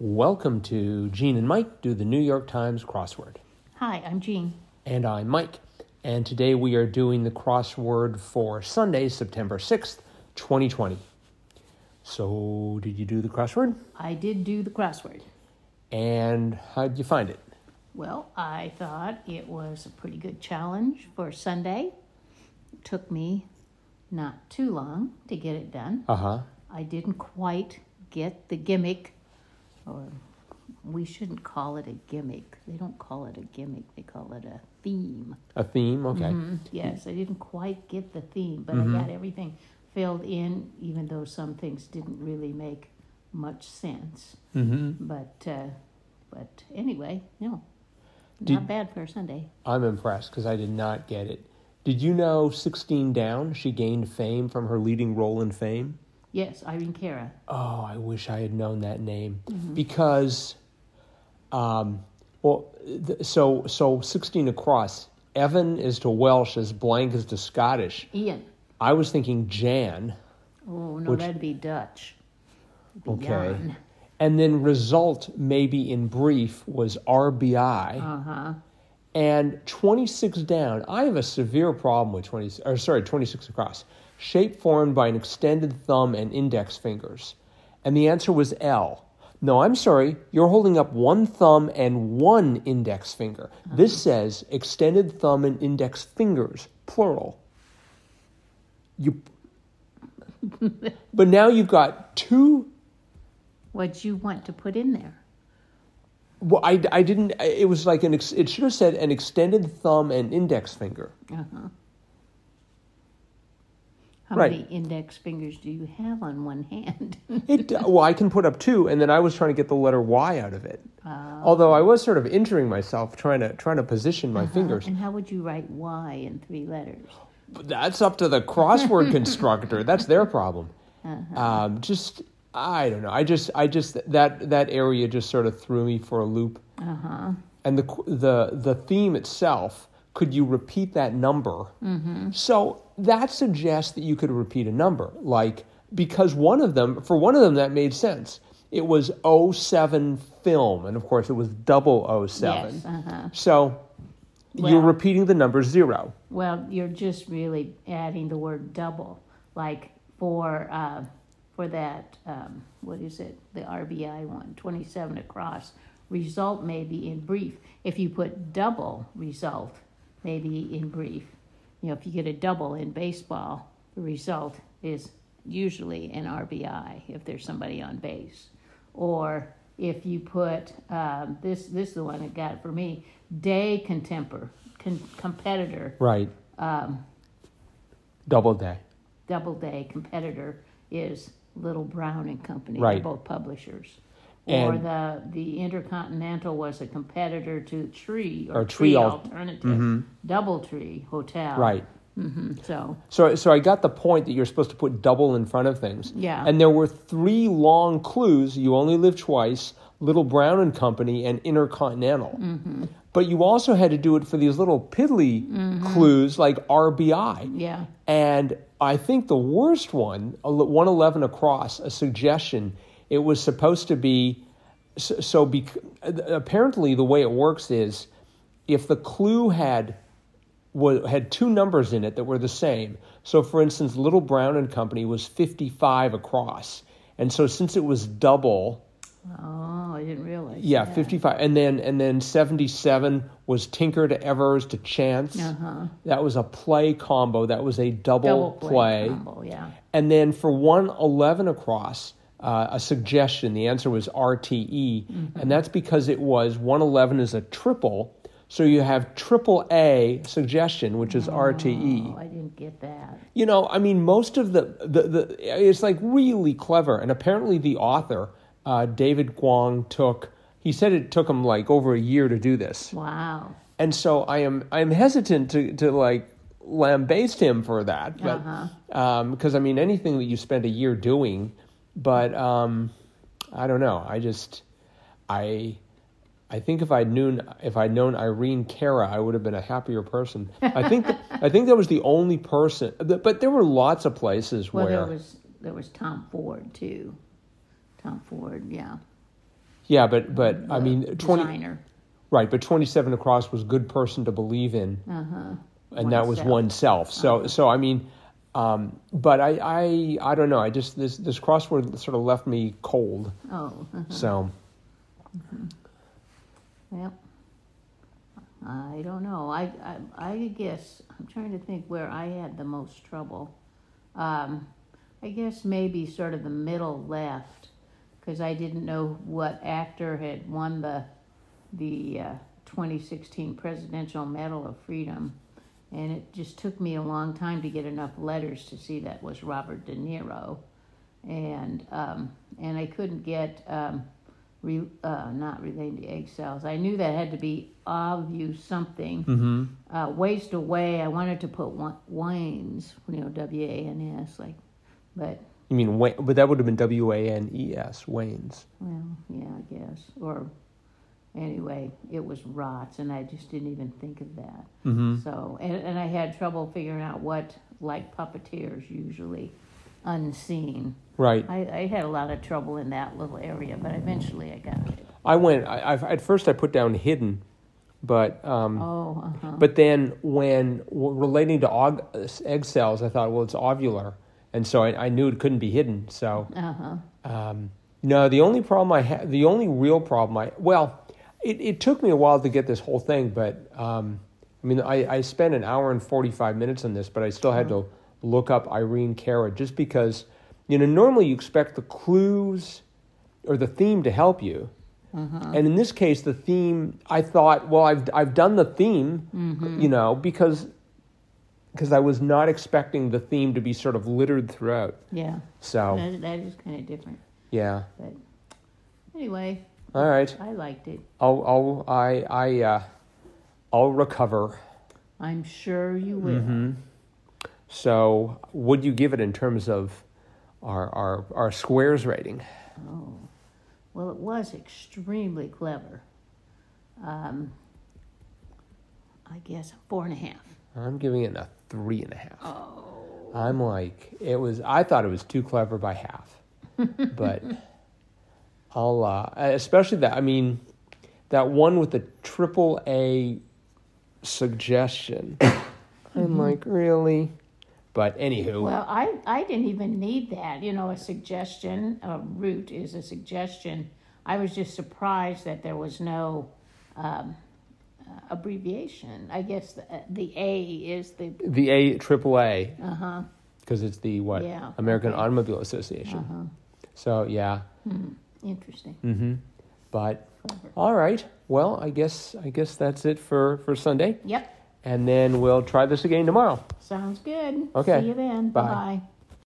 Welcome to Gene and Mike do the New York Times crossword. Hi, I'm Jean. And I'm Mike. And today we are doing the crossword for Sunday, September 6th, 2020. So, did you do the crossword? I did do the crossword. And how did you find it? Well, I thought it was a pretty good challenge for Sunday. It took me not too long to get it done. Uh huh. I didn't quite get the gimmick, or we shouldn't call it a gimmick. They don't call it a gimmick, they call it a theme. A theme? Okay. Mhm. Yes, I didn't quite get the theme, but I got everything filled in, even though some things didn't really make much sense. Mm-hmm. But uh, but anyway, no, Did- not bad for a Sunday. I'm impressed because I did not get it. Did you know 16 Down, she gained fame from her leading role in Fame? Yes, Irene Cara. Oh, I wish I had known that name because, um, well, th- so so sixteen across. Evan is to Welsh as blank is to Scottish. Ian. I was thinking Jan, Oh no, Which- that'd be Dutch. Be Okay. Jan. and then result maybe in brief was RBI, Uh huh. and twenty six down. I have a severe problem with twenty or sorry twenty six across. Shape formed by an extended thumb and index fingers, and the answer was L. No, I'm sorry. You're holding up one thumb and one index finger. This says extended thumb and index fingers, plural. You, but now you've got two. What'd you want to put in there? Well, I, I didn't. It was like an. ex- It should have said an extended thumb and index finger. Uh huh. How Right. many index fingers do you have on one hand? It well, I can put up two, and then I was trying to get the letter Y out of it. Uh, Although I was sort of injuring myself trying to trying to position my fingers. and how would you write Y in three letters? That's up to the crossword constructor. That's their problem. Um, just I don't know. I just I just that that area just sort of threw me for a loop. Uh huh. And the the the theme itself. Could you repeat that number? Mm-hmm. So that suggests that you could repeat a number, like because one of them, for one of them, that made sense. It was 07 film, and of course it was double 07. Yes. Uh huh. So you're repeating the number zero. Well, you're just really adding the word double, like for uh, for that um, what is it? The RBI one, 27 across. Result may be in brief. If you put double result, maybe in brief. You know, if you get a double in baseball, the result is usually an RBI if there's somebody on base, or if you put um, this this is the one that got it for me day contempor con- competitor Right. um, Double day. Doubleday competitor is Little Brown and Company. Right. They're both publishers. Or And- the the Intercontinental was a competitor to Tree Or or, Tree Tree Al- Alternative, Doubletree Hotel. Right. hmm So So, so I got the point that you're supposed to put double in front of things. Yeah. And there were three long clues. You only live twice. Little Brown and Company and Intercontinental. Mm-hmm. But you also had to do it for these little piddly clues like RBI. yeah, And I think the worst one, 111 across, a suggestion, it was supposed to be so, so bec- apparently the way it works is if the clue had had two numbers in it that were the same. So for instance, Little Brown and Company was 55 across. And so since it was double, oh, I didn't realize. yeah, that. 55 and then and then 77 was Tinker to Evers to Chance. Uh-huh. That was a play combo. That was a double, Double play. combo, yeah. And then for 111 across, uh, a suggestion, the answer was RTE. Mm-hmm. And that's because it was 111 is a triple. So you have triple A suggestion, which is RTE. Oh, I didn't get that. You know, I mean, most of the, the, the it's like really clever. And apparently the author, uh, David Kwong, took, he said it took him like over a year to do this. Wow. And so I am I am hesitant to, to like lambaste him for that, but Uh-huh. because I mean anything that you spend a year doing, but um, I don't know. I just I I think if I'd known if I'd known Irene Cara, I would have been a happier person. I think I think that was the only person, but there were lots of places Well, where there was there was Tom Ford too. Tom Ford, yeah. Yeah, but but I mean twenty designer. right, but twenty seven across was a good person to believe in, Uh-huh. and that was Oneself. oneself. So so I mean, um, but I, I I don't know. I just this this crossword sort of left me cold. Oh, uh-huh. So Yep. I don't know. I, I, I guess I'm trying to think where I had the most trouble. Um, I guess maybe sort of the middle left, because I didn't know what actor had won the the uh, 2016 Presidential Medal of Freedom, and it just took me a long time to get enough letters to see that was Robert De Niro, and um, and I couldn't get. Um, re, uh, not relating to egg cells. I knew that had to be of you something. hmm Uh, waste away. I wanted to put wa- Waynes, you know, W A N S, like, but you mean but that would have been W A N E S Wayne's. well, yeah, I guess. Or anyway, it was rots, and I just didn't even think of that. hmm So, and, and I had trouble figuring out what, like puppeteers usually, unseen. Right. I, I had a lot of trouble in that little area, but eventually I got it. I went. I, I at first I put down hidden, but um, Oh, uh huh. But then when w- relating to og- egg cells, I thought, well, it's ovular. And so I, I knew it couldn't be hidden. So, Uh huh. um, no, the only problem I had, the only real problem I, well, it, it took me a while to get this whole thing, but um, I mean, I, I spent an hour and 45 minutes on this, but I still had mm-hmm. to look up Irene Cara just because, you know, normally you expect the clues or the theme to help you. Mm-hmm. And in this case, the theme, I thought, well, I've, I've done the theme, mm-hmm. you know, because because I was not expecting the theme to be sort of littered throughout. Yeah. So, That, that is kind of different. yeah. But anyway, All right. I liked it. I'll, I'll, I, I, uh, I'll recover. I'm sure you will. Mm-hmm. So, would you give it in terms of our, our, our squares rating? Oh, well, it was extremely clever. Um, I guess four and a half. I'm giving it a three and a half. Oh, I'm like, it was, I thought it was too clever by half. but I'll, uh, especially that, I mean, that one with the triple A suggestion. I'm like, really? But anywho, well, I, I didn't even need that. You know, a suggestion, a route is a suggestion. I was just surprised that there was no um, uh, abbreviation. I guess the, the A is the, the A triple A, uh huh, because it's the what? Yeah, American okay. Automobile Association. uh-huh. So yeah. Interesting. Mm-hmm. But all right. Well, I guess I guess that's it for for Sunday, Yep, and then we'll try this again tomorrow. sounds good. Okay. See you then. Bye-bye.